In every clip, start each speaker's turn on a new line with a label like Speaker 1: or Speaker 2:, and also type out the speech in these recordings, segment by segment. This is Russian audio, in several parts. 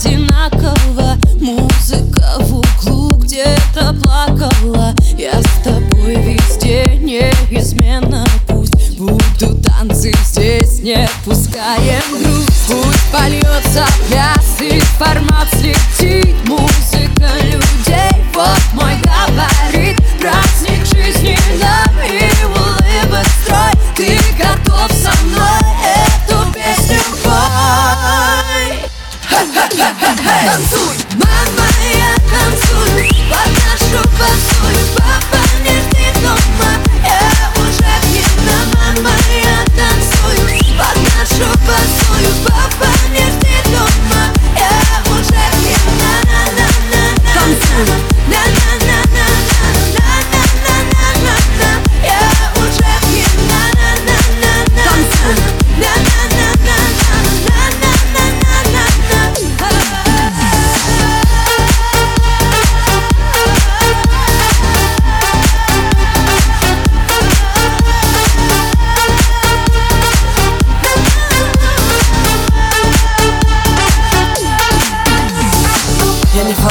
Speaker 1: одинаково. Музыка в углу где-то плакала. Я с тобой везде неизменно. Пусть будут танцы здесь, не пускаем грусть. Пусть польется пляс и формат слетит. Музыка людей, вот Танцуй, мама,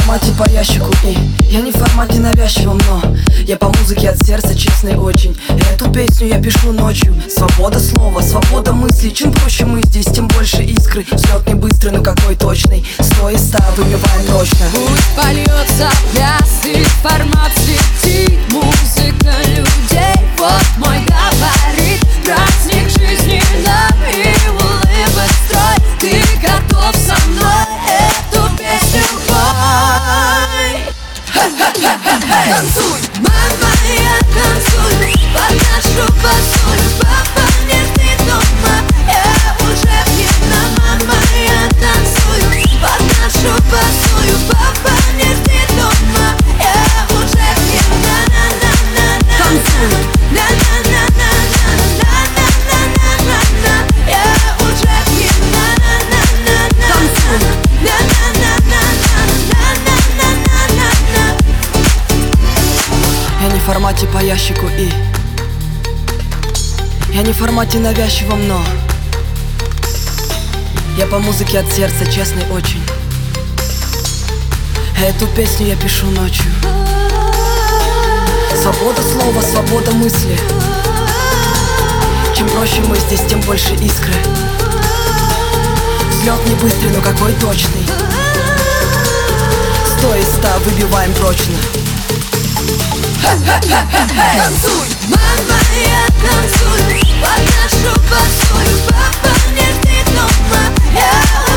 Speaker 2: формате по ящику и Я не в формате навязчивом, но Я по музыке от сердца честный очень. Эту песню я пишу ночью. Свобода слова, свобода мысли Чем проще мы здесь, тем больше искры. Взлет не быстрый, но какой точный. Сто из ста выбиваем точно.
Speaker 1: Пусть польется пляс и формат Танцуй, мама,
Speaker 2: формате по ящику и. Я не в формате навязчивом, но. Я по музыке от сердца честный очень. Эту песню я пишу ночью. Свобода слова, свобода мысли. Чем проще мы здесь, тем больше искры. Взлет не быстрый, но какой точный. Сто из ста выбиваем прочно
Speaker 1: Танцуй, мама, я танцую Под нашу посуду, папа, нежный дом, моя